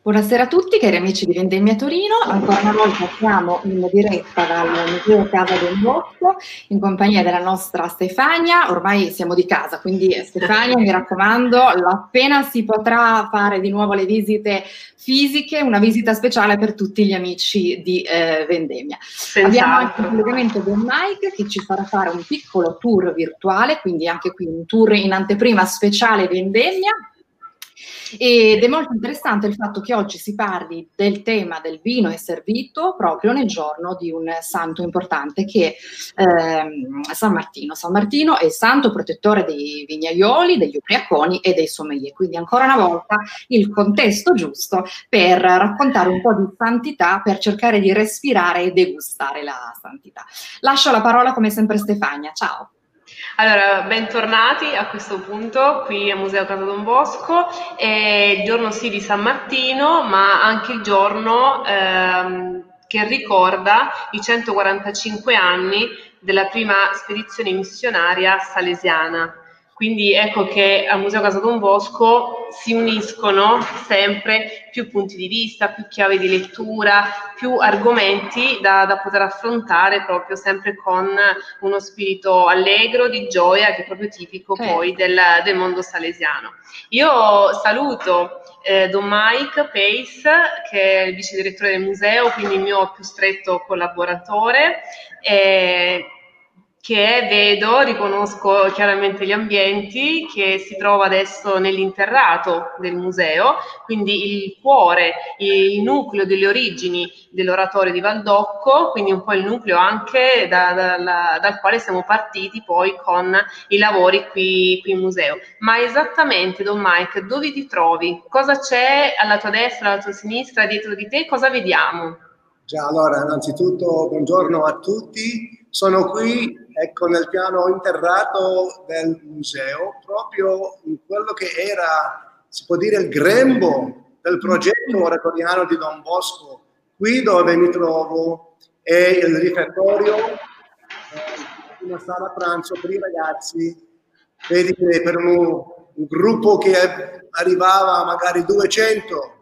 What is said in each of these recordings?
Buonasera a tutti, cari amici di Vendemmia Torino. Ancora una volta siamo in diretta dal Museo Casa del Bosco in compagnia della nostra Stefania. Ormai siamo di casa, quindi Stefania, mi raccomando, appena si potrà fare di nuovo le visite fisiche, una visita speciale per tutti gli amici di eh, Vendemmia. Abbiamo anche il collegamento con Mike che ci farà fare un piccolo tour virtuale, quindi anche qui un tour in anteprima speciale Vendemmia ed è molto interessante il fatto che oggi si parli del tema del vino e servito proprio nel giorno di un santo importante che è ehm, San Martino. San Martino è il santo protettore dei vignaioli, degli ubriaconi e dei sommelier. Quindi ancora una volta il contesto giusto per raccontare un po' di santità, per cercare di respirare e degustare la santità. Lascio la parola come sempre Stefania. Ciao. Allora, bentornati a questo punto qui al Museo Casa Don Bosco, è il giorno sì di San Martino, ma anche il giorno ehm, che ricorda i 145 anni della prima spedizione missionaria salesiana. Quindi ecco che al Museo Casa Don Bosco si uniscono sempre più punti di vista, più chiavi di lettura, più argomenti da, da poter affrontare proprio sempre con uno spirito allegro, di gioia, che è proprio tipico eh. poi del, del, mondo salesiano. Io saluto eh, Don Mike Pace, che è il vice direttore del museo, quindi il mio più stretto collaboratore. Eh, che vedo, riconosco chiaramente gli ambienti, che si trova adesso nell'interrato del museo, quindi il cuore, il nucleo delle origini dell'oratorio di Valdocco, quindi un po' il nucleo anche da, da, da, dal quale siamo partiti poi con i lavori qui, qui in museo. Ma esattamente, Don Mike, dove ti trovi? Cosa c'è alla tua destra, alla tua sinistra, dietro di te? Cosa vediamo? Già, allora, innanzitutto buongiorno a tutti. Sono qui ecco, nel piano interrato del museo, proprio in quello che era, si può dire, il grembo del progetto oratoriano di Don Bosco. Qui dove mi trovo è il rifettorio, eh, una sala pranzo per i ragazzi. Vedi che per un, un gruppo che arrivava magari 200,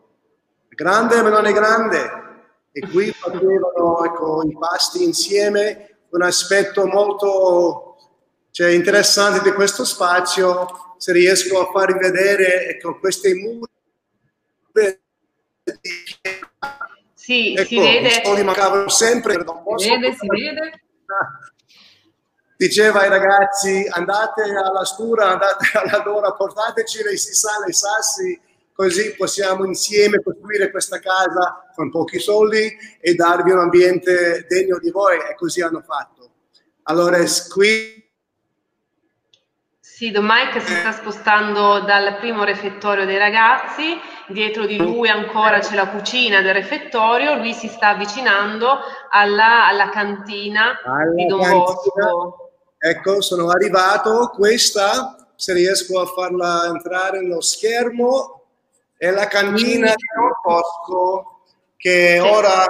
grande ma non è grande, e qui facevano ecco, i pasti insieme un aspetto molto cioè, interessante di questo spazio, se riesco a farvi vedere ecco, queste mura. Sì, ecco, si vede. Mi mancavano sempre. Si vede, si vede. Diceva ai ragazzi andate alla stura, andate alla dora, portateci le, le sassi così possiamo insieme costruire questa casa con pochi soldi e darvi un ambiente degno di voi e così hanno fatto. Allora qui sì, Don Mike si sta spostando dal primo refettorio dei ragazzi, dietro di lui ancora c'è la cucina del refettorio, lui si sta avvicinando alla, alla cantina alla di Don cantina. Bosco. Ecco, sono arrivato, questa, se riesco a farla entrare nello schermo, è la cantina di Don Bosco che ora,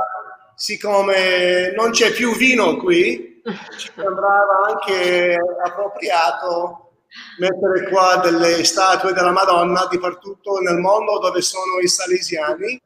siccome non c'è più vino qui, ci sembrava anche appropriato mettere qua delle statue della Madonna dappertutto nel mondo dove sono i salesiani,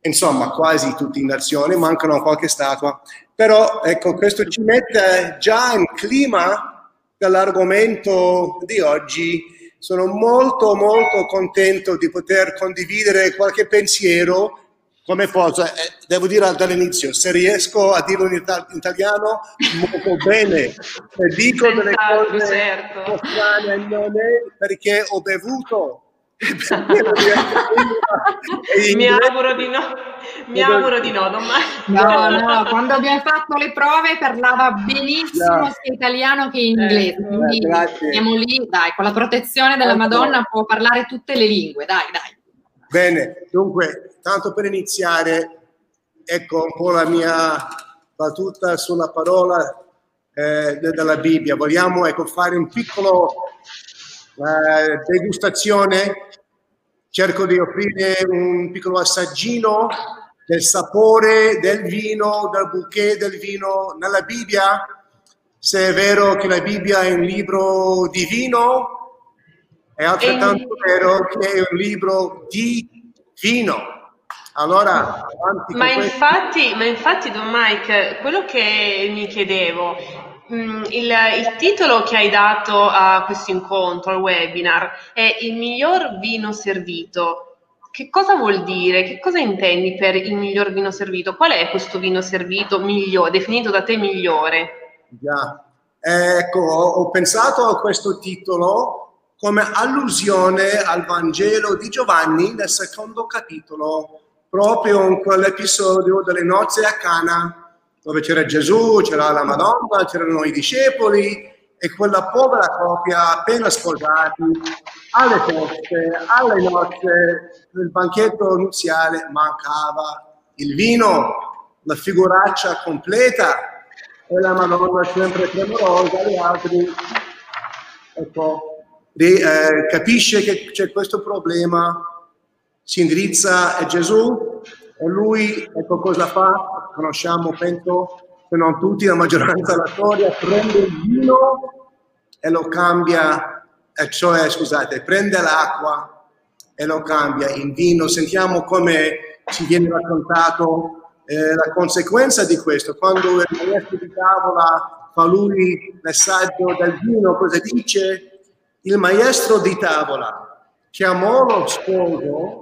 insomma quasi tutti in nazione, mancano qualche statua, però ecco questo ci mette già in clima dell'argomento di oggi sono molto molto contento di poter condividere qualche pensiero come posso, eh, devo dire dall'inizio, se riesco a dirlo in, ita- in italiano molto bene, se dico delle cose certo. strane non è perché ho bevuto mi auguro di no, mi auguro di no, domani. No, no, quando abbiamo fatto le prove parlava benissimo no. sia italiano che inglese, eh, quindi eh, siamo lì, dai, con la protezione della Madonna può parlare tutte le lingue, dai, dai. Bene, dunque, tanto per iniziare, ecco un po' la mia battuta sulla parola eh, della Bibbia. Vogliamo ecco, fare un piccolo eh, degustazione, cerco di offrire un piccolo assaggino del sapore del vino, del bouquet del vino nella Bibbia. Se è vero che la Bibbia è un libro divino, è altrettanto vero che è un libro di vino. Allora, ma infatti, ma infatti, Don Mike, quello che mi chiedevo, il, il, titolo che hai dato a questo incontro, al webinar, è il miglior vino servito. Che cosa vuol dire? Che cosa intendi per il miglior vino servito? Qual è questo vino servito migliore, definito da te migliore? Già, ecco, ho pensato a questo titolo come allusione al Vangelo di Giovanni nel secondo capitolo, proprio in quell'episodio delle nozze a Cana, dove c'era Gesù, c'era la Madonna, c'erano i discepoli e quella povera coppia appena sposati, alle feste, alle nozze, nel banchetto nuziale mancava il vino, la figuraccia completa e la Madonna sempre tremorosa, gli altri, ecco, eh, capisce che c'è questo problema, si indirizza a Gesù e lui, ecco cosa fa, conosciamo, penso, se non tutti, la maggioranza della storia, prende il vino e lo cambia, eh, cioè, scusate, prende l'acqua e lo cambia in vino. Sentiamo come ci viene raccontato eh, la conseguenza di questo. Quando il maestro di tavola fa lui messaggio del vino, cosa dice? il maestro di tavola chiamò lo sposo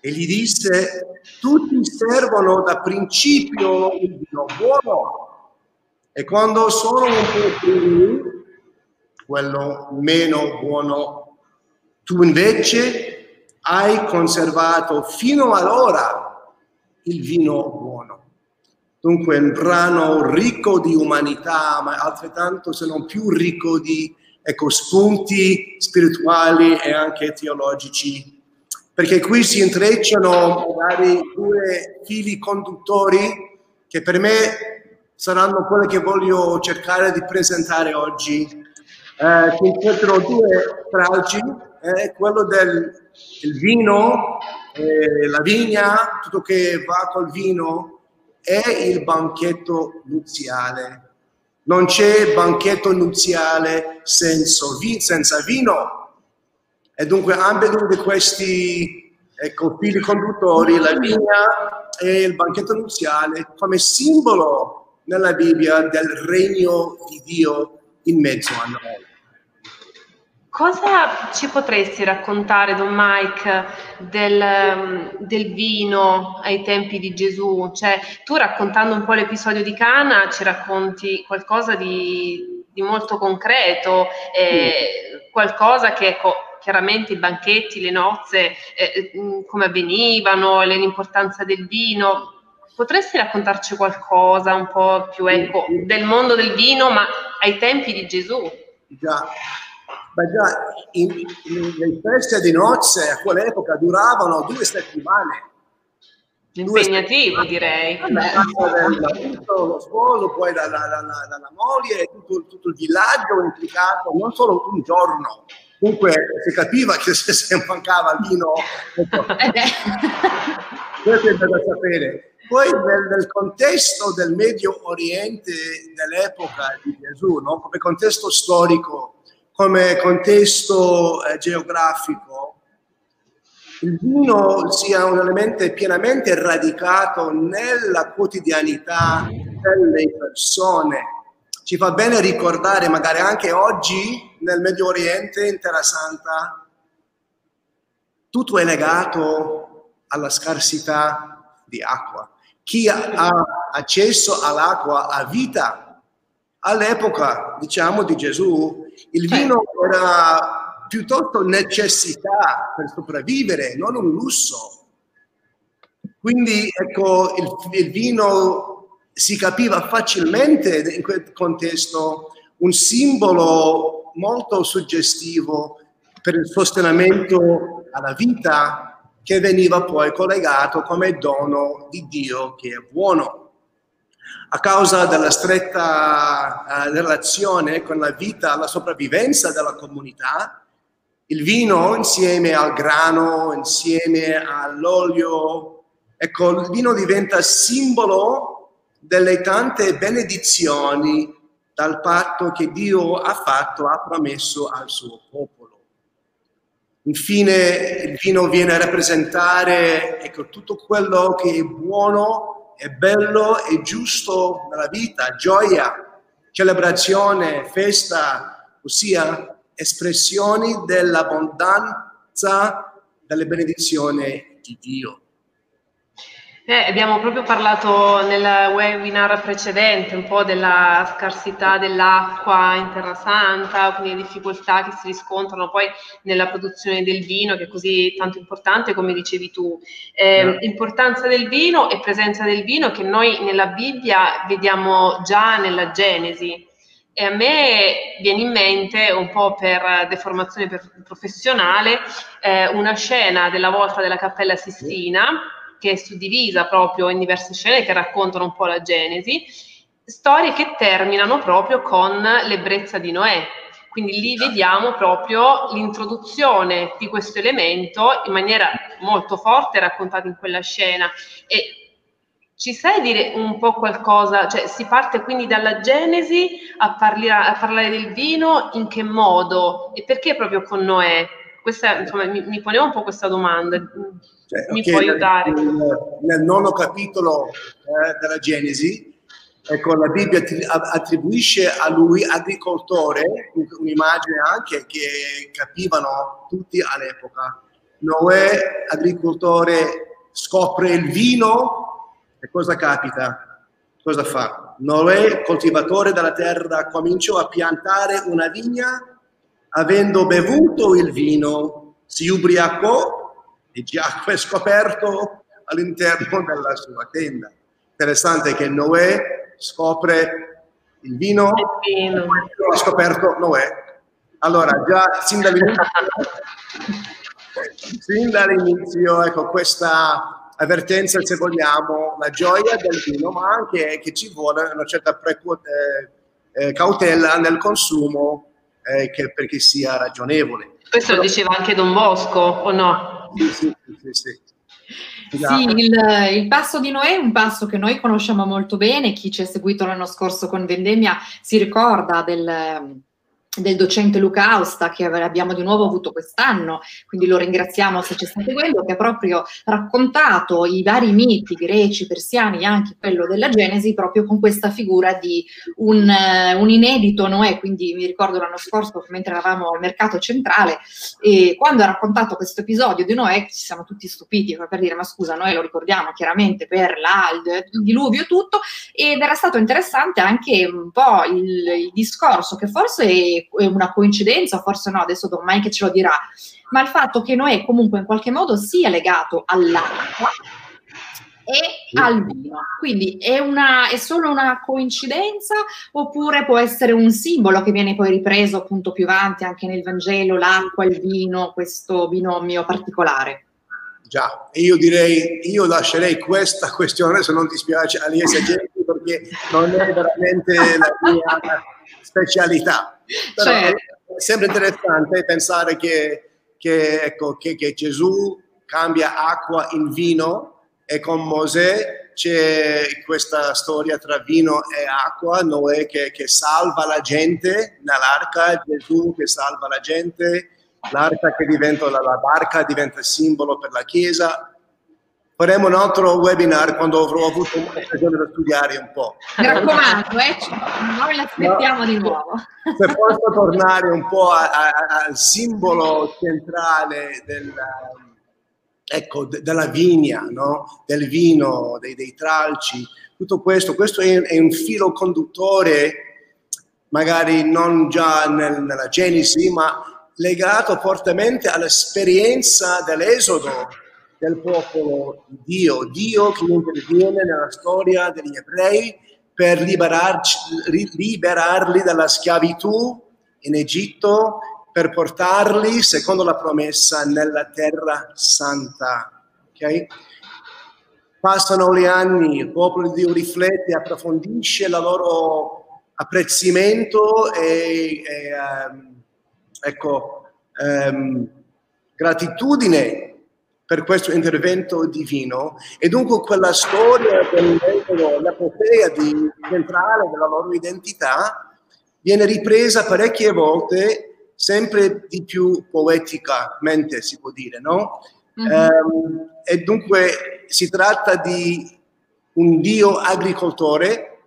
e gli disse, tutti servono da principio il vino buono e quando sono un po' più quello meno buono, tu invece hai conservato fino ad ora il vino buono. Dunque un brano ricco di umanità, ma altrettanto se non più ricco di ecco, spunti spirituali e anche teologici, perché qui si intrecciano magari due fili conduttori che per me saranno quelli che voglio cercare di presentare oggi. Eh, che intrecciano due stralci, eh, quello del vino, eh, la vigna, tutto che va col vino, e il banchetto nuziale non c'è banchetto nuziale senza vino. E dunque ambedue di questi ecco, fili conduttori, la vigna e il banchetto nuziale, come simbolo nella Bibbia del regno di Dio in mezzo a noi. Cosa ci potresti raccontare, Don Mike, del, del, vino ai tempi di Gesù? Cioè, tu raccontando un po' l'episodio di Cana ci racconti qualcosa di, di molto concreto, eh, qualcosa che ecco, chiaramente i banchetti, le nozze, eh, mm, come avvenivano, l'importanza del vino. Potresti raccontarci qualcosa un po' più ecco, del mondo del vino, ma ai tempi di Gesù? Già, ma già in, in, le feste di nozze a quell'epoca duravano due settimane. Impegnativo direi. Vabbè, lo sposo, poi dalla, dalla, dalla moglie, tutto, tutto, il villaggio implicato, non solo un giorno. Comunque si capiva che se, se mancava il vino, ecco. questo è da sapere. Poi nel, nel, contesto del Medio Oriente dell'epoca di Gesù, no? come contesto storico, come contesto eh, geografico, il vino sia un elemento pienamente radicato nella quotidianità delle persone. Ci fa bene ricordare, magari anche oggi nel Medio Oriente, in Terra Santa, tutto è legato alla scarsità di acqua. Chi ha accesso all'acqua ha vita. All'epoca, diciamo, di Gesù, il vino era piuttosto necessità per sopravvivere, non un lusso. Quindi ecco, il, il vino si capiva facilmente in quel contesto un simbolo molto suggestivo per il sostenimento alla vita che veniva poi collegato come dono di Dio che è buono. A causa della stretta uh, relazione con la vita, la sopravvivenza della comunità, il vino insieme al grano, insieme all'olio, ecco, il vino diventa simbolo delle tante benedizioni dal patto che Dio ha fatto, ha promesso al suo popolo. Infine il vino viene a rappresentare ecco, tutto quello che è buono, è bello, è giusto nella vita, gioia, celebrazione, festa, ossia espressioni dell'abbondanza, delle benedizioni di Dio. Eh, abbiamo proprio parlato nel webinar precedente un po' della scarsità dell'acqua in Terra Santa, quindi le difficoltà che si riscontrano poi nella produzione del vino, che è così tanto importante, come dicevi tu. Eh, importanza del vino e presenza del vino che noi nella Bibbia vediamo già nella Genesi. E a me viene in mente, un po' per deformazione professionale, eh, una scena della volta della Cappella Sistina che è suddivisa proprio in diverse scene che raccontano un po' la Genesi, storie che terminano proprio con l'ebbrezza di Noè. Quindi lì vediamo proprio l'introduzione di questo elemento in maniera molto forte raccontata in quella scena. E ci sai dire un po' qualcosa? Cioè, si parte quindi dalla Genesi a, parli- a parlare del vino, in che modo e perché proprio con Noè? Questa, insomma, mi, mi ponevo un po' questa domanda. Cioè, Mi okay, può aiutare? Nel, nel nono capitolo eh, della Genesi, ecco, la Bibbia attribuisce a lui agricoltore, un'immagine anche che capivano tutti all'epoca. Noè, agricoltore, scopre il vino e cosa capita? Cosa fa? Noè, coltivatore della terra, cominciò a piantare una vigna, avendo bevuto il vino, si ubriacò e Giacomo è scoperto all'interno della sua tenda. Interessante che Noè scopre il vino, il vino. ha scoperto Noè. Allora, già sin dall'inizio, sin dall'inizio ecco, questa avvertenza, se vogliamo, la gioia del vino, ma anche che ci vuole una certa precu- eh, eh, cautela nel consumo eh, che, perché sia ragionevole. Questo lo diceva anche Don Bosco, o no? Sì, sì, sì, sì. Sì, il, il, passo di Noè è un passo che noi conosciamo molto bene, chi ci ha seguito l'anno scorso con Vendemmia si ricorda del, del docente Luca Austa che abbiamo di nuovo avuto quest'anno, quindi lo ringraziamo se ci sta seguendo, che ha proprio raccontato i vari miti greci, persiani, anche quello della Genesi, proprio con questa figura di un, uh, un inedito Noè, quindi mi ricordo l'anno scorso mentre eravamo al mercato centrale e quando ha raccontato questo episodio di Noè ci siamo tutti stupiti per dire ma scusa Noè lo ricordiamo chiaramente per la, il diluvio tutto ed era stato interessante anche un po' il, il discorso che forse è una coincidenza, forse no, adesso Don Mike ce lo dirà, ma il fatto che Noè comunque in qualche modo sia legato all'acqua e al vino. Quindi è, una, è, solo una coincidenza oppure può essere un simbolo che viene poi ripreso appunto più avanti anche nel Vangelo, l'acqua, il vino, questo binomio particolare? Già, io direi, io lascerei questa questione, se non ti spiace, agli esegeti perché non è veramente la mia specialità. Però certo. è sempre interessante pensare che, che, ecco, che, che Gesù cambia acqua in vino e con Mosè c'è questa storia tra vino e acqua, Noè che, che, salva la gente nell'arca, Gesù che salva la gente, l'arca che diventa, la, la barca diventa simbolo per la Chiesa, faremo un altro webinar quando avrò avuto l'occasione di studiare un po'. Mi raccomando, eh, noi l'aspettiamo no, di nuovo. Se posso tornare un po' al simbolo centrale del, ecco, de, della vigna, no? del vino, dei, dei, tralci, tutto questo, questo è, è, un filo conduttore, magari non già nel, nella Genesi, ma legato fortemente all'esperienza dell'Esodo del popolo di Dio, Dio che interviene nella storia degli ebrei per liberarli dalla schiavitù in Egitto, per portarli, secondo la promessa, nella terra santa. Okay? Passano gli anni, il popolo di Dio riflette, approfondisce il loro apprezzamento e, e um, ecco, um, gratitudine per questo intervento divino e dunque quella storia l'epopea di, centrale della loro identità viene ripresa parecchie volte sempre di più poeticamente, si può dire, no? Mm-hmm. Um, e dunque si tratta di un dio agricoltore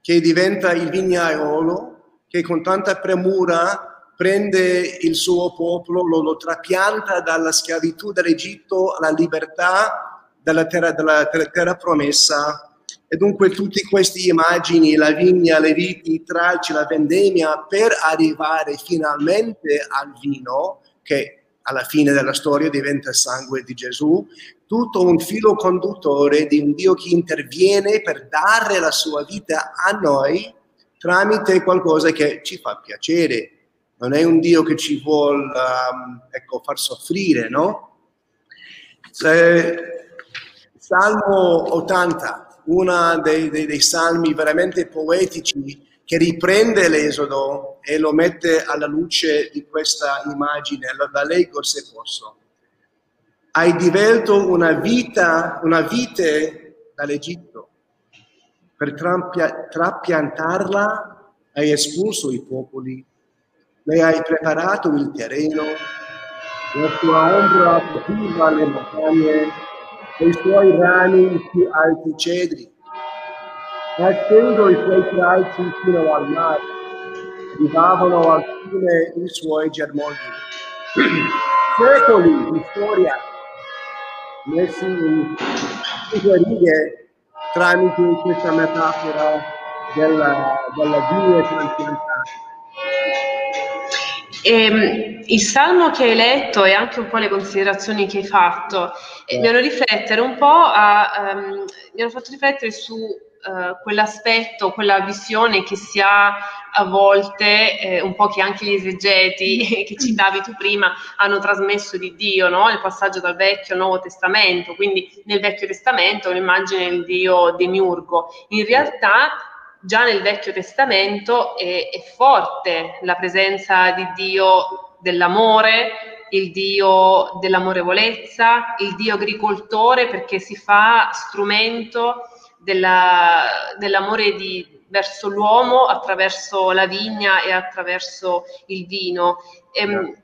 che diventa il vignaiolo, che con tanta premura prende il suo popolo, lo, lo trapianta dalla schiavitù dell'Egitto alla libertà della terra, terra, terra promessa e dunque tutte queste immagini, la vigna, le viti, i tralci, la vendemmia, per arrivare finalmente al vino, che alla fine della storia diventa sangue di Gesù, tutto un filo conduttore di un Dio che interviene per dare la sua vita a noi tramite qualcosa che ci fa piacere. Non è un Dio che ci vuole um, ecco, far soffrire, no? Eh, Salmo 80 uno dei, dei, dei salmi veramente poetici che riprende l'Esodo e lo mette alla luce di questa immagine. La leggo se posso. Hai divelto una vita, una vite dall'Egitto. Per trampia, trapiantarla hai espulso i popoli, le hai preparato il terreno, la tua ombra copriva le montagne e i suoi rami più alti cedri. Ha steso i suoi tralci fino al mare, arrivavano al fine i suoi germogli. Secoli di storia messi in due righe tramite questa metafora della, della vigna trapiantata. E, ehm, il salmo che hai letto e anche un po' le considerazioni che hai fatto eh, mi hanno riflettere un po' a, um, mi hanno fatto riflettere su uh, quell'aspetto, quella visione che si ha a volte, eh, un po' che anche gli esegeti che citavi tu prima hanno trasmesso di Dio, no? il passaggio dal Vecchio al Nuovo Testamento, quindi nel Vecchio Testamento l'immagine del Dio demiurgo. In realtà già nel Vecchio Testamento è, è forte la presenza di Dio dell'amore, il Dio dell'amorevolezza, il Dio agricoltore perché si fa strumento della, dell'amore di, verso l'uomo attraverso la vigna e attraverso il vino. E, ehm,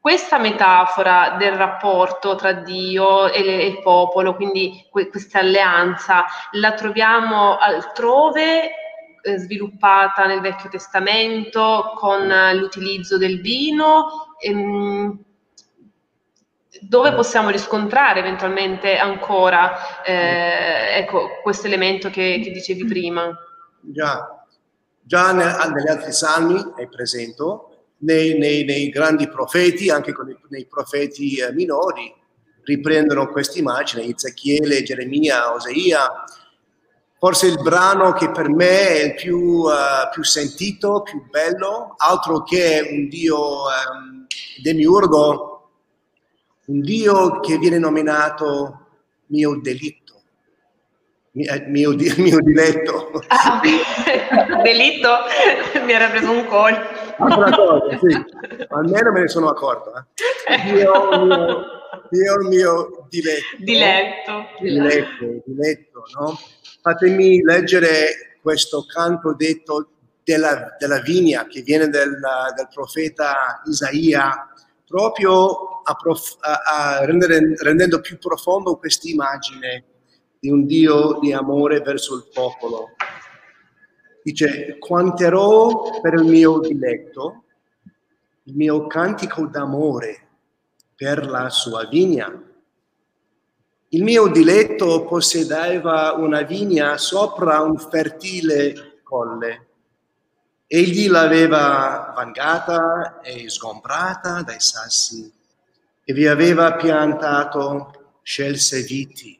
questa metafora del rapporto tra Dio e, le, e il popolo, quindi que, questa alleanza, la troviamo altrove sviluppata nel Vecchio Testamento con l'utilizzo del vino. Ehm, dove possiamo riscontrare eventualmente ancora eh, ecco, questo elemento che, che, dicevi prima? Già, già negli altri salmi è presente, nei, nei, nei, grandi profeti, anche nei profeti eh, minori, riprendono questa immagine, Ezechiele, Geremia, Oseia, forse il brano che per me è il più, uh, più sentito, più bello, altro che un dio um, demiurgo, un dio che viene nominato mio delitto, mio, mio, mio diletto. Ah, delitto? Mi era preso un colpo. Altra cosa, sì. Almeno me ne sono accorto. Eh. Dio, mio, dio mio diletto. Diletto. Diletto, diletto, no? Fatemi leggere questo canto detto della, della vigna che viene del, del profeta Isaia, proprio a prof, a, a rendere, rendendo più profondo questa immagine di un Dio di amore verso il popolo. Dice, quanterò per il mio diletto il mio cantico d'amore per la sua vigna il mio diletto possedeva una vigna sopra un fertile colle. Egli l'aveva vangata e sgombrata dai sassi e vi aveva piantato scelse viti.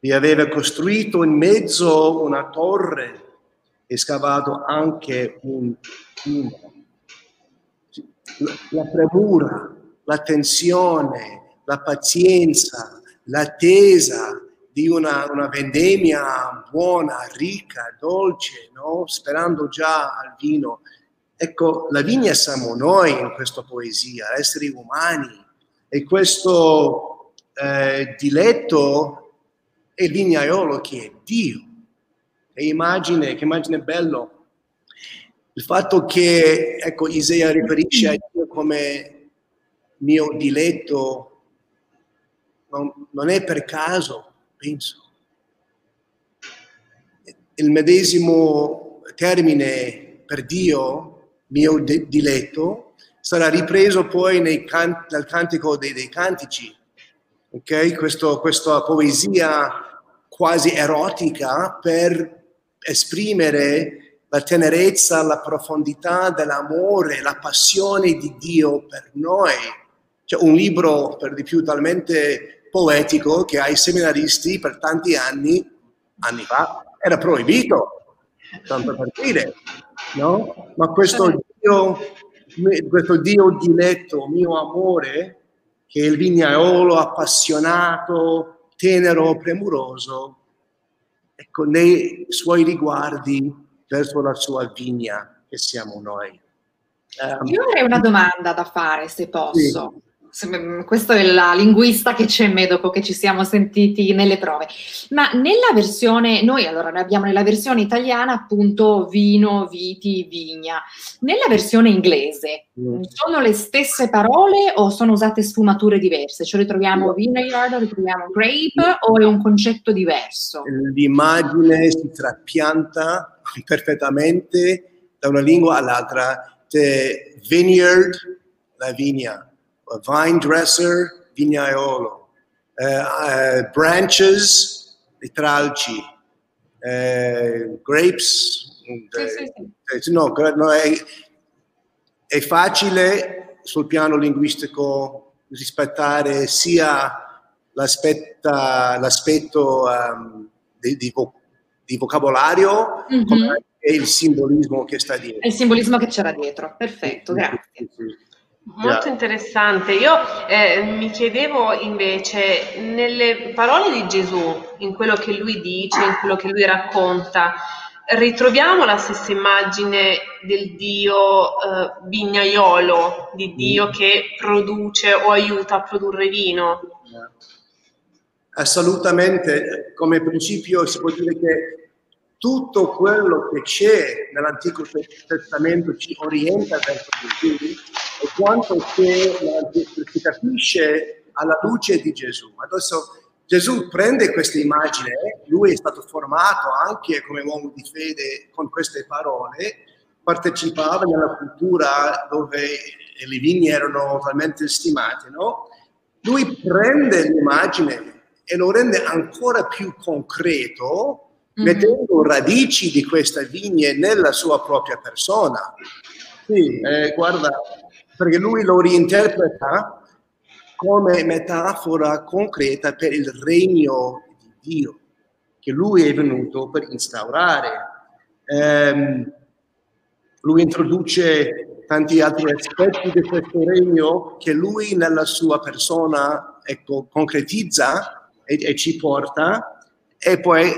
Vi aveva costruito in mezzo una torre e scavato anche un fiume. La premura, la tensione, la pazienza, l'attesa di una, una vendemmia buona, ricca, dolce, no? sperando già al vino. Ecco, la vigna siamo noi in questa poesia, esseri umani, e questo eh, diletto è il vignaiolo che è Dio. Che immagine, che immagine bello. il fatto che ecco, Isaia riferisce a Dio come mio diletto non, non è per caso, penso. Il medesimo termine per Dio, mio diletto, sarà ripreso poi can- nel cantico dei, dei cantici. Okay? Questo, questa poesia quasi erotica per esprimere la tenerezza, la profondità dell'amore, la passione di Dio per noi. C'è un libro per di più talmente poetico che ai seminaristi per tanti anni, anni fa, era proibito, tanto per dire, no? Ma questo Dio, questo Dio diletto, mio amore, che è il vignaiolo appassionato, tenero, premuroso, ecco, nei suoi riguardi verso la sua vigna che siamo noi. Io avrei una domanda da fare, se posso. Sì. Mm, questo è la linguista che c'è in me dopo che ci siamo sentiti nelle prove. Ma nella versione, noi allora ne abbiamo nella versione italiana appunto vino, viti, vigna. Nella versione inglese mm. sono le stesse parole o sono usate sfumature diverse? Cioè ritroviamo vineyard, ritroviamo grape o è un concetto diverso? L'immagine si trapianta perfettamente da una lingua all'altra. The vineyard, la vigna vine dresser, vignaiolo, uh, uh, branches, i tralci, uh, grapes, sì, sì, sì. No, no, è, è facile sul piano linguistico rispettare sia l'aspetto, l'aspetto um, di, di, di, vocabolario mm-hmm. come il simbolismo che sta dietro. Il simbolismo che c'era dietro, perfetto, grazie. Molto interessante. Io eh, mi chiedevo invece, nelle parole di Gesù, in quello che lui dice, in quello che lui racconta, ritroviamo la stessa immagine del Dio eh, vignaiolo, di Dio mm. che produce o aiuta a produrre vino? Assolutamente, come principio si può dire che tutto quello che c'è nell'Antico Testamento ci orienta verso Gesù e quanto che si capisce alla luce di Gesù. Adesso Gesù prende questa immagine, lui è stato formato anche come uomo di fede con queste parole, partecipava nella cultura dove le vigne erano talmente stimate, no? Lui prende l'immagine e lo rende ancora più concreto mm-hmm. mettendo radici di queste vigne nella sua propria persona. Sì, eh, guarda, perché lui lo reinterpreta come metafora concreta per il regno di Dio, che lui è venuto per instaurare. Eh, lui introduce tanti altri aspetti di questo regno che lui nella sua persona ecco, concretizza e, e ci porta e poi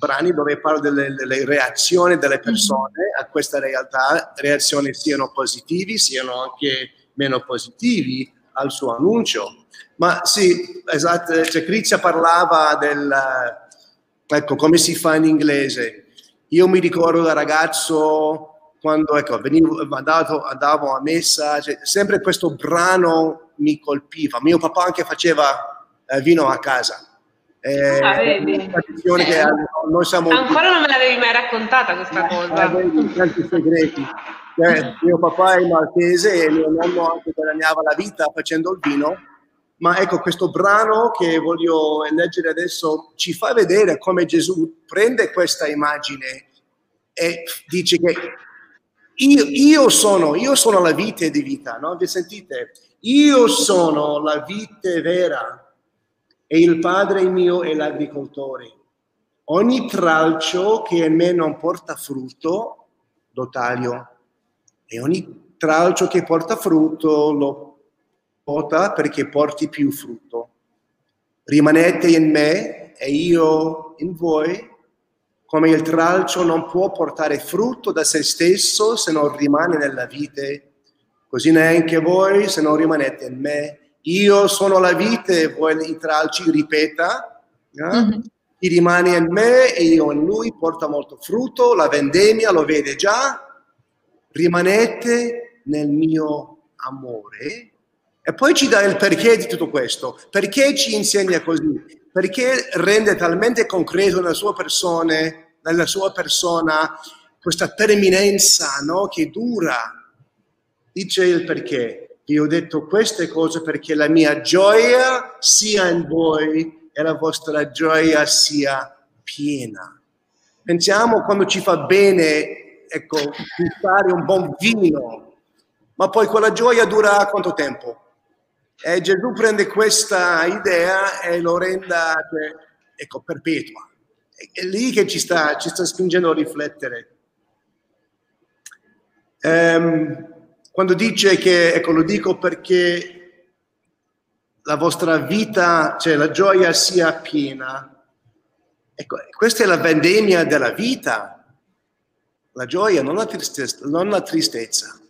brani dove parlo delle, delle reazioni delle mm-hmm. persone a questa realtà, reazioni siano positivi, siano anche meno positivi al suo annuncio. Ma sì, esatto, cioè Crizia parlava del, ecco, come si fa in inglese. Io mi ricordo da ragazzo quando ecco, venivo, andavo, andavo a messa, cioè, sempre questo brano mi colpiva. Mio papà anche faceva eh, vino a casa eh, ah, che noi siamo... Ancora non me l'avevi mai raccontata questa eh, cosa. Ah, vedi, tanti segreti. Cioè, mio papà è maltese e mio nonno anche guadagnava la vita facendo il vino, ma ecco questo brano che voglio leggere adesso ci fa vedere come Gesù prende questa immagine e dice che io, io sono, io sono la vite di vita, no? Vi sentite? Io sono la vite vera e il Padre mio è l'agricoltore. Ogni tralcio che in me non porta frutto, lo taglio. E ogni tralcio che porta frutto lo pota perché porti più frutto. Rimanete in me e io in voi, come il tralcio non può portare frutto da se stesso se non rimane nella vite, così neanche voi se non rimanete in me io sono la vite, vuoi i tralci, ripeta, eh? mm-hmm. chi rimane in me e io in lui porta molto frutto, la vendemmia lo vede già rimanete nel mio amore. E poi ci dà il perché di tutto questo. Perché ci insegna così? Perché rende talmente concreto nella sua persona, nella sua persona questa permanenza no? che dura. Dice il perché. Io ho detto queste cose perché la mia gioia sia in voi e la vostra gioia sia piena. Pensiamo quando ci fa bene, ecco, gustare un buon vino, ma poi quella gioia dura quanto tempo? E Gesù prende questa idea e lo cioè, ecco, perpetua. È lì che ci sta, ci sta spingendo a riflettere. Ehm, quando dice che, ecco, lo dico perché la vostra vita, cioè la gioia sia piena. Ecco, questa è la vendemmia della vita, la gioia, non la tristezza. Non la tristezza.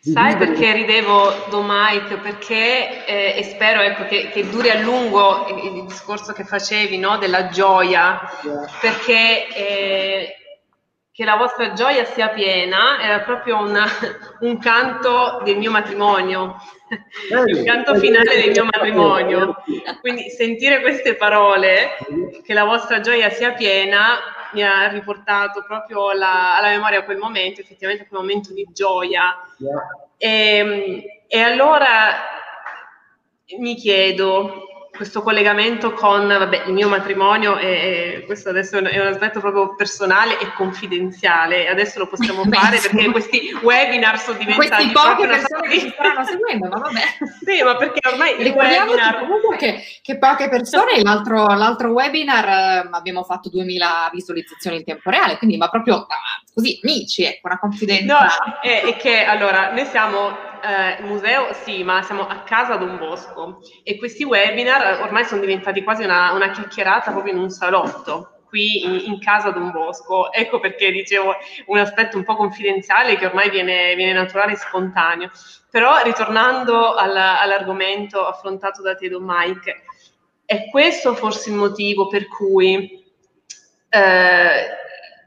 Sai perché ridevo, Mike? Perché, eh, e spero ecco, che, che, duri a lungo il, il discorso che facevi no, della gioia, yeah. perché eh, che la vostra gioia sia piena era proprio una, un canto del mio matrimonio, il canto finale del mio matrimonio. Quindi sentire queste parole, che la vostra gioia sia piena, mi ha riportato proprio alla, alla memoria quel momento, effettivamente quel momento di gioia. E, ehm, e allora mi chiedo, questo collegamento con vabbè, il mio matrimonio e, e, questo adesso è un aspetto proprio personale e confidenziale. Adesso lo possiamo fare perché questi webinar sono diventati questi poche persone che ci stanno seguendo ma vabbè. Sì ma perché ormai ricordiamo webinar... comunque che, che, poche persone l'altro, l'altro webinar eh, abbiamo fatto 2000 visualizzazioni in tempo reale quindi ma proprio ah, così amici ecco una confidenza. No, è, è che allora noi siamo eh, museo sì, ma siamo a casa Don Bosco e questi webinar ormai sono diventati quasi una, una chiacchierata proprio in un salotto qui in, in, casa Don Bosco. Ecco perché dicevo un aspetto un po' confidenziale che ormai viene, viene naturale e spontaneo. Però ritornando alla, all'argomento affrontato da te, Don Mike, è questo forse il motivo per cui eh,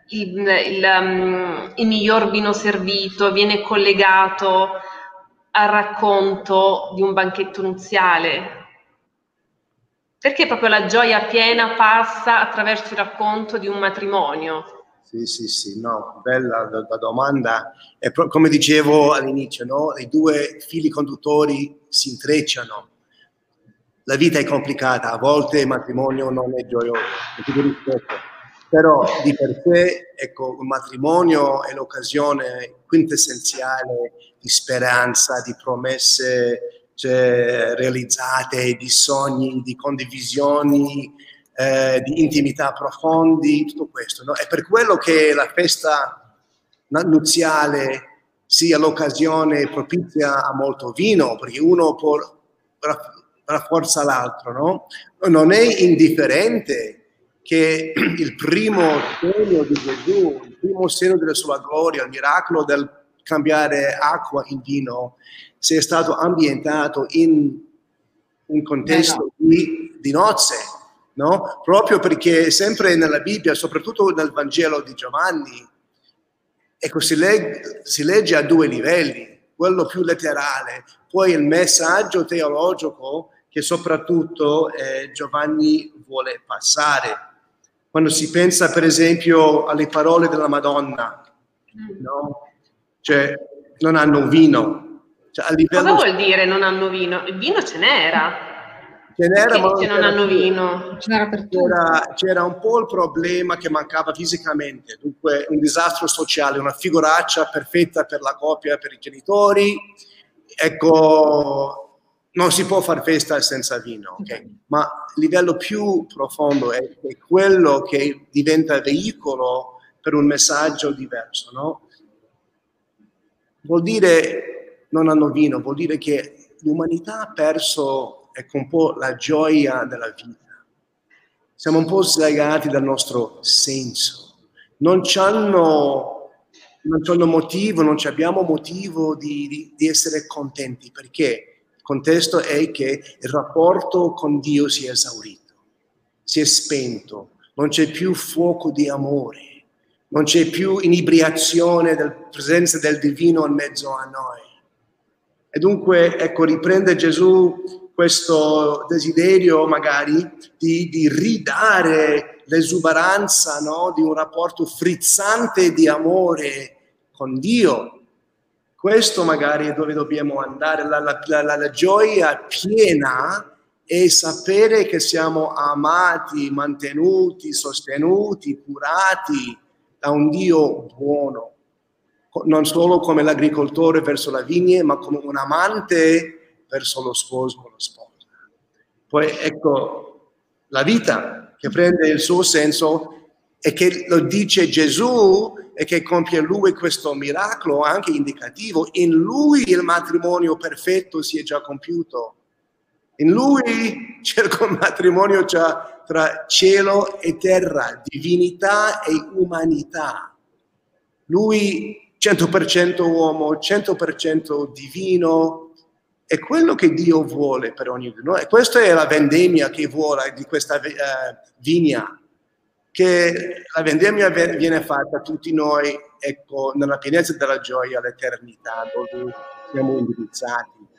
il, il, um, il miglior vino servito viene collegato al racconto di un banchetto nuziale? Perché proprio la gioia piena passa attraverso il racconto di un matrimonio? Sì, sì, sì, no, bella la, domanda. È pro- come dicevo all'inizio, no? i due fili conduttori si intrecciano. La vita è complicata, a volte il matrimonio non è gioioso, però di per sé, ecco, un matrimonio è l'occasione quintessenziale di speranza, di promesse cioè, realizzate, di sogni, di condivisioni, eh, di intimità profondi, tutto questo. No? È per quello che la festa nuziale sia l'occasione propizia a molto vino, perché uno può rafforza l'altro, no? Non è indifferente che il primo segno di Gesù, il primo segno della sua gloria, il miracolo del cambiare acqua in vino sia stato ambientato in un contesto di, di nozze, no? proprio perché sempre nella Bibbia, soprattutto nel Vangelo di Giovanni, ecco, si, leg- si legge a due livelli, quello più letterale, poi il messaggio teologico che soprattutto eh, Giovanni vuole passare. Quando si pensa per esempio alle parole della Madonna, mm. no? Cioè non hanno vino. Cioè, livello... Cosa vuol dire non hanno vino? Il vino ce n'era. Ce n'era, ma non, non hanno vino. C'era, c'era, un po' il problema che mancava fisicamente, dunque un disastro sociale, una figuraccia perfetta per la coppia, per i genitori. Ecco, non si può fare festa senza vino, okay? ma il livello più profondo è, è quello che diventa veicolo per un messaggio diverso, no? Vuol dire non hanno vino, vuol dire che l'umanità ha perso ecco, un po' la gioia della vita. Siamo un po' slegati dal nostro senso. Non c'hanno, non c'hanno motivo, non abbiamo motivo di, di, di essere contenti perché il contesto è che il rapporto con Dio si è esaurito, si è spento, non c'è più fuoco di amore non c'è più inebriazione della presenza del divino in mezzo a noi. E dunque, ecco, riprende Gesù questo desiderio magari di, di ridare l'esuberanza no? di un rapporto frizzante di amore con Dio. Questo magari è dove dobbiamo andare, la, la, la, la gioia piena è sapere che siamo amati, mantenuti, sostenuti, curati da un Dio buono, non solo come l'agricoltore verso la vigne, ma come un amante verso lo sposo o la sposa. Poi ecco la vita che prende il suo senso e che lo dice Gesù e che compie lui questo miracolo anche indicativo. In lui il matrimonio perfetto si è già compiuto. In lui c'è il matrimonio già tra cielo e terra, divinità e umanità. Lui 100% uomo, 100% divino, è quello che Dio vuole per ognuno di noi. Questa è la vendemmia che vuole di questa uh, vigna, che la vendemmia viene fatta a tutti noi, ecco, nella pienezza della gioia, l'eternità, dove siamo indirizzati.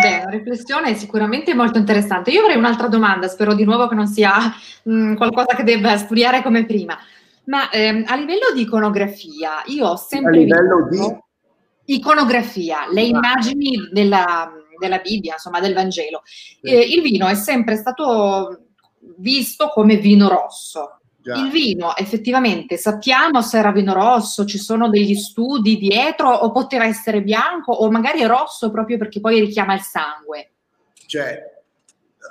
Beh, la riflessione è sicuramente molto interessante. Io avrei un'altra domanda, spero di nuovo che non sia mh, mm, qualcosa che debba studiare come prima. Ma ehm, a livello di iconografia, io ho sempre a livello di iconografia, le ah. immagini della, della, Bibbia, insomma del Vangelo. Sì. Eh, il vino è sempre stato visto come vino rosso. Già. Il vino effettivamente sappiamo se era vino rosso, ci sono degli studi dietro o poteva essere bianco o magari rosso proprio perché poi richiama il sangue. Cioè,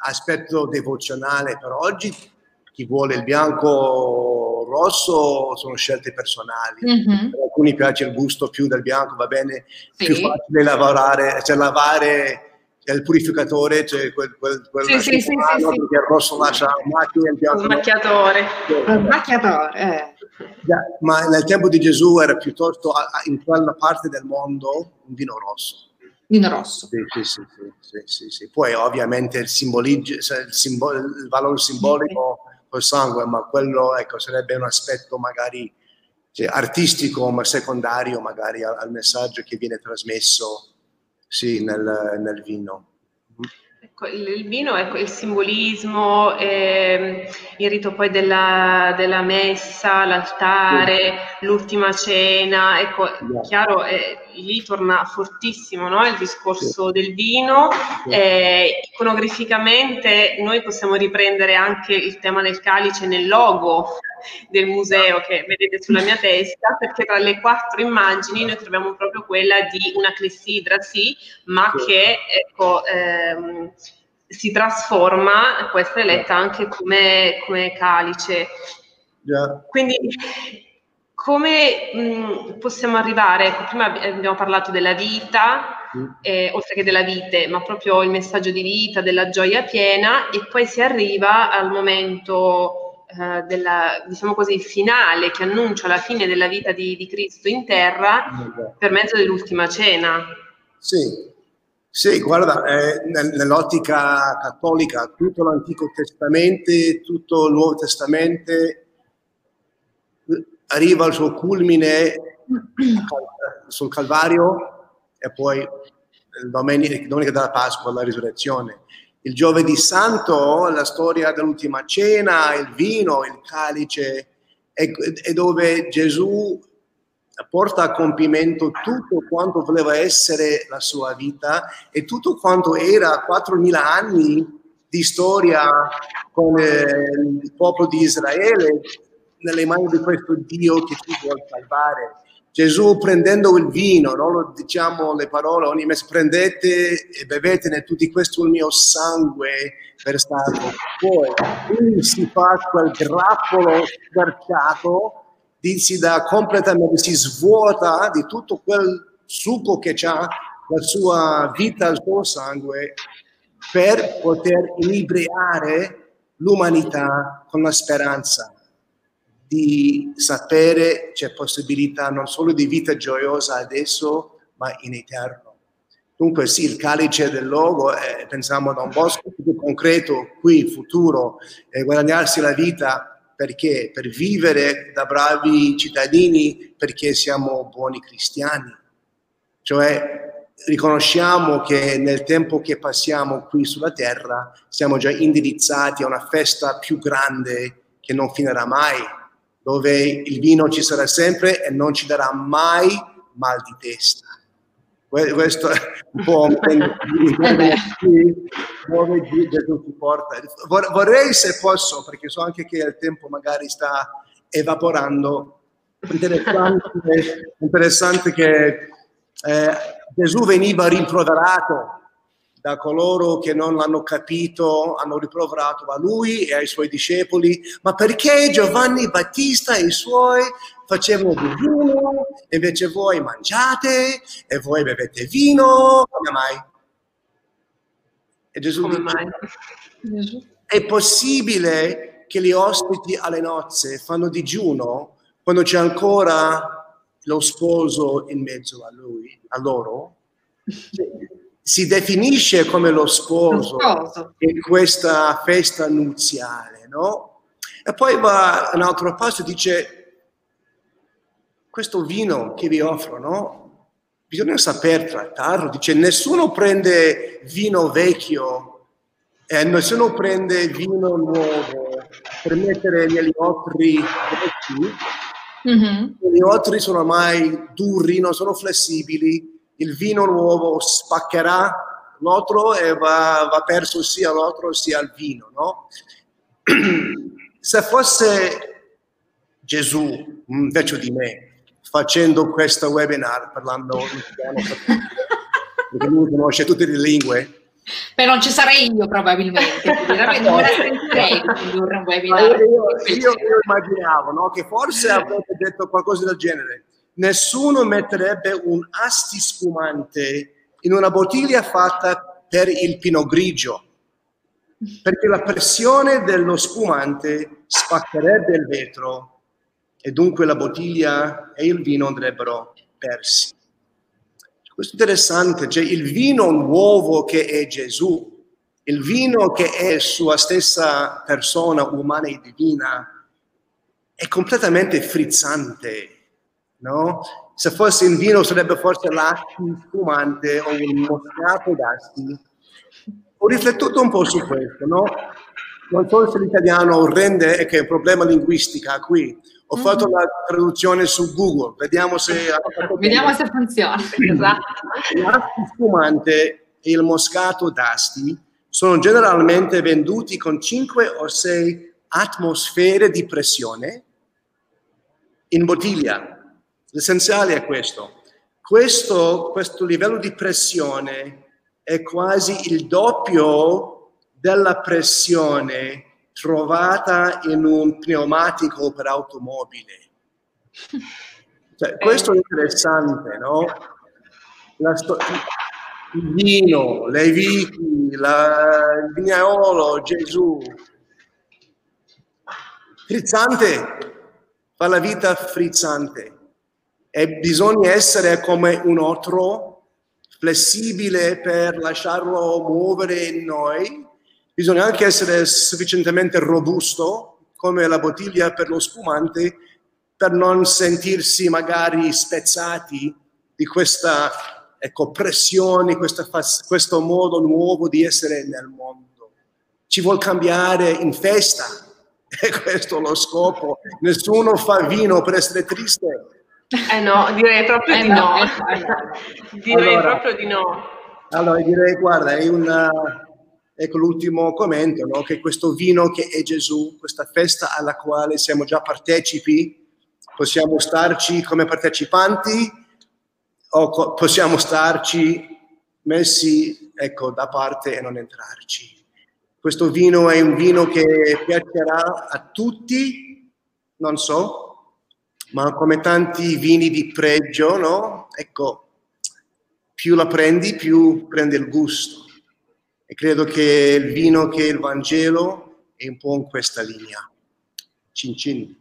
aspetto devozionale per oggi, chi vuole il bianco rosso sono scelte personali. Mm-hmm. Per alcuni piace il gusto più del bianco, va bene, sì. più facile lavorare, cioè lavare il purificatore, cioè quel, quel, quel sì, sì, sì, perché il rosso lascia macchie il bianco. Il macchiatore. Il macchiatore, eh. yeah, ma nel tempo di Gesù era piuttosto in quella parte del mondo un vino rosso. Vino rosso. Sì, sì, sì, sì, sì, sì. Poi ovviamente il, il, simbolo, il valore simbolico col sangue, ma quello ecco, sarebbe un aspetto magari cioè, artistico, ma secondario magari al, al, messaggio che viene trasmesso sì, nel, nel vino. Ecco, il vino, ecco, il simbolismo, eh, il rito poi della, della messa, l'altare, sì. l'ultima cena, ecco, yeah. chiaro, eh, lì torna fortissimo no? il discorso sì. del vino. Sì. Eh, iconograficamente noi possiamo riprendere anche il tema del calice nel logo del museo che vedete sulla mia testa, perché tra le quattro immagini noi troviamo proprio quella di una clessidra, sì, ma che ecco, ehm, si trasforma, questa è letta anche come, come calice. Yeah. Quindi come mh, possiamo arrivare? Ecco, prima abbiamo parlato della vita, mm. eh, oltre che della vite, ma proprio il messaggio di vita, della gioia piena, e poi si arriva al momento eh, della, diciamo così, finale che annuncia la fine della vita di, di Cristo in terra per mezzo dell'ultima cena. Sì, sì, guarda, eh, nell'ottica cattolica tutto l'Antico Testamento, tutto il Nuovo Testamento arriva al suo culmine sul Calvario e poi domenica, domenica della Pasqua, la risurrezione il giovedì santo, la storia dell'ultima cena, il vino, il calice, è dove Gesù porta a compimento tutto quanto voleva essere la sua vita e tutto quanto era 4.000 anni di storia con eh, il popolo di Israele nelle mani di questo Dio che ti vuole salvare. Gesù prendendo il vino, no? Diciamo le parole ogni mese, prendete e bevetene tutti, questo il mio sangue versato. Poi quindi si fa quel grappolo squarciato, si dà completamente, si svuota di tutto quel succo che ha la sua vita, il suo sangue, per poter inebriare l'umanità con la speranza di sapere c'è possibilità non solo di vita gioiosa adesso, ma in eterno. Dunque sì, il calice del logo, eh, pensiamo da un bosco più concreto, qui, futuro, eh, guadagnarsi la vita, perché? Per vivere da bravi cittadini perché siamo buoni cristiani. Cioè riconosciamo che nel tempo che passiamo qui sulla terra siamo già indirizzati a una festa più grande che non finirà mai, dove il vino ci sarà sempre e non ci darà mai mal di testa. Questo è un po' dove Gesù ti porta. Vorrei, se posso, perché so anche che il tempo magari sta evaporando, interessante, interessante che eh, Gesù veniva rimproverato da coloro che non l'hanno capito, hanno rimproverato a lui e ai suoi discepoli, ma perché Giovanni Battista e i suoi facevano digiuno, invece voi mangiate e voi bevete vino, come mai? E Gesù come dice, mai? è possibile che gli ospiti alle nozze fanno digiuno quando c'è ancora lo sposo in mezzo a lui, a loro? Si definisce come lo sposo, lo sposo. in questa festa nuziale, no? E poi va un altro passo e dice questo vino che vi offro, no? Bisogna saper trattarlo. Dice, nessuno prende vino vecchio, eh, nessuno prende vino nuovo per mettere negli otri vecchi. Mm-hmm. Gli otri sono ormai duri, non sono flessibili. Il vino nuovo spaccherà l'otro e va, va perso sia l'otro sia il vino, no? Se fosse Gesù invece di me, facendo questo webinar parlando italiano perché lui conosce tutte le lingue. Beh, non ci sarei io probabilmente, non me la sentirei condurre un webinar. Io, io, io, immaginavo no, che forse avrete detto qualcosa del genere. Nessuno metterebbe un asti spumante in una bottiglia fatta per il pino grigio, perché la pressione dello spumante spaccherebbe il vetro e dunque la bottiglia e il vino andrebbero persi. Questo è interessante, cioè il vino nuovo che è Gesù, il vino che è sua stessa persona umana e divina, è completamente frizzante, no? Se fosse in vino sarebbe forse l'acqua spumante o un moscato d'asti. Ho riflettuto un po' su questo, no? Non so se l'italiano rende, è che è un problema linguistica qui, ho fatto la traduzione su Google, vediamo se, vediamo se funziona. Esatto. L'acqua spumante e il moscato d'asti sono generalmente venduti con 5 o 6 atmosfere di pressione in bottiglia. L'essenziale è questo. Questo, questo livello di pressione è quasi il doppio della pressione trovata in un pneumatico per automobile. Cioè, questo è interessante, no? Sto- il vino, le viti, la, il vignaiolo, Gesù. Frizzante, fa la vita frizzante. E bisogna essere come un otro, flessibile per lasciarlo muovere in noi, Bisogna anche essere sufficientemente robusto come la bottiglia per lo spumante per non sentirsi magari spezzati di questa ecco, pressione, questa, questo modo nuovo di essere nel mondo. Ci vuol cambiare in festa, e questo è lo scopo. Nessuno fa vino per essere triste. Eh no, direi proprio eh di no. no. Eh, direi allora, proprio di no. Allora direi, guarda, è una, Ecco l'ultimo commento, no? che questo vino che è Gesù, questa festa alla quale siamo già partecipi, possiamo starci come partecipanti o co- possiamo starci messi ecco, da parte e non entrarci. Questo vino è un vino che piacerà a tutti, non so, ma come tanti vini di pregio, no? Ecco, più la prendi, più prende il gusto. E credo che il vino che il Vangelo è un po' in questa linea. Cin cin.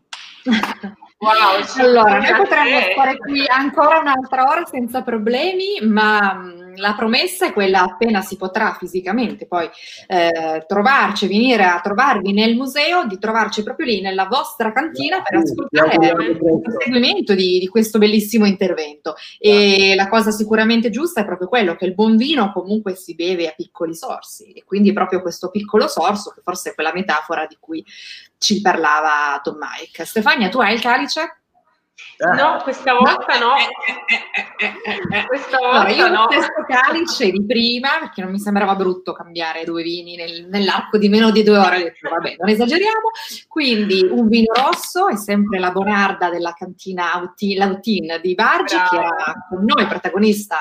Wow, allora, noi potremmo stare qui ancora un'altra ora senza problemi, ma mm, la promessa è quella appena si potrà fisicamente poi eh, trovarci, venire a trovarvi nel museo, di trovarci proprio lì nella vostra cantina per ascoltare il seguimento di, di, questo bellissimo intervento. E la cosa sicuramente giusta è proprio quello che il buon vino comunque si beve a piccoli sorsi e quindi proprio questo piccolo sorso che forse è quella metafora di cui ci parlava Tom Mike. Stefania, tu hai il calice? Eh. No, questa volta no. Questa volta allora, io no. questo calice di prima, perché non mi sembrava brutto cambiare due vini nel, nell'arco di meno di due ore, ho detto vabbè, non esageriamo. Quindi un vino rosso è sempre la Bonarda della cantina Lautin di Bargi, Brava. che era con noi protagonista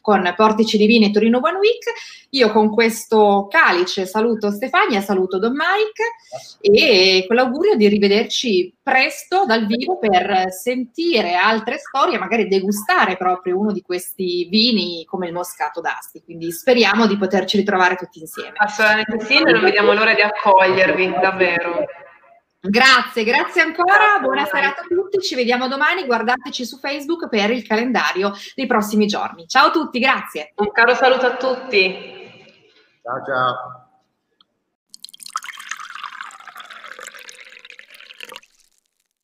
con Portici di Vini e Torino One Week. Io con questo calice saluto Stefania, saluto Don Mike e con l'augurio di rivederci presto dal vivo per sentire altre storie, magari degustare proprio uno di questi vini come il Moscato d'Asti. Quindi speriamo di poterci ritrovare tutti insieme. Assolutamente sì, noi non vediamo l'ora di accogliervi, davvero. Grazie, grazie ancora, buona serata a tutti, ci vediamo domani, guardateci su Facebook per il calendario dei prossimi giorni. Ciao a tutti, grazie. Un caro saluto a tutti. Ciao ciao.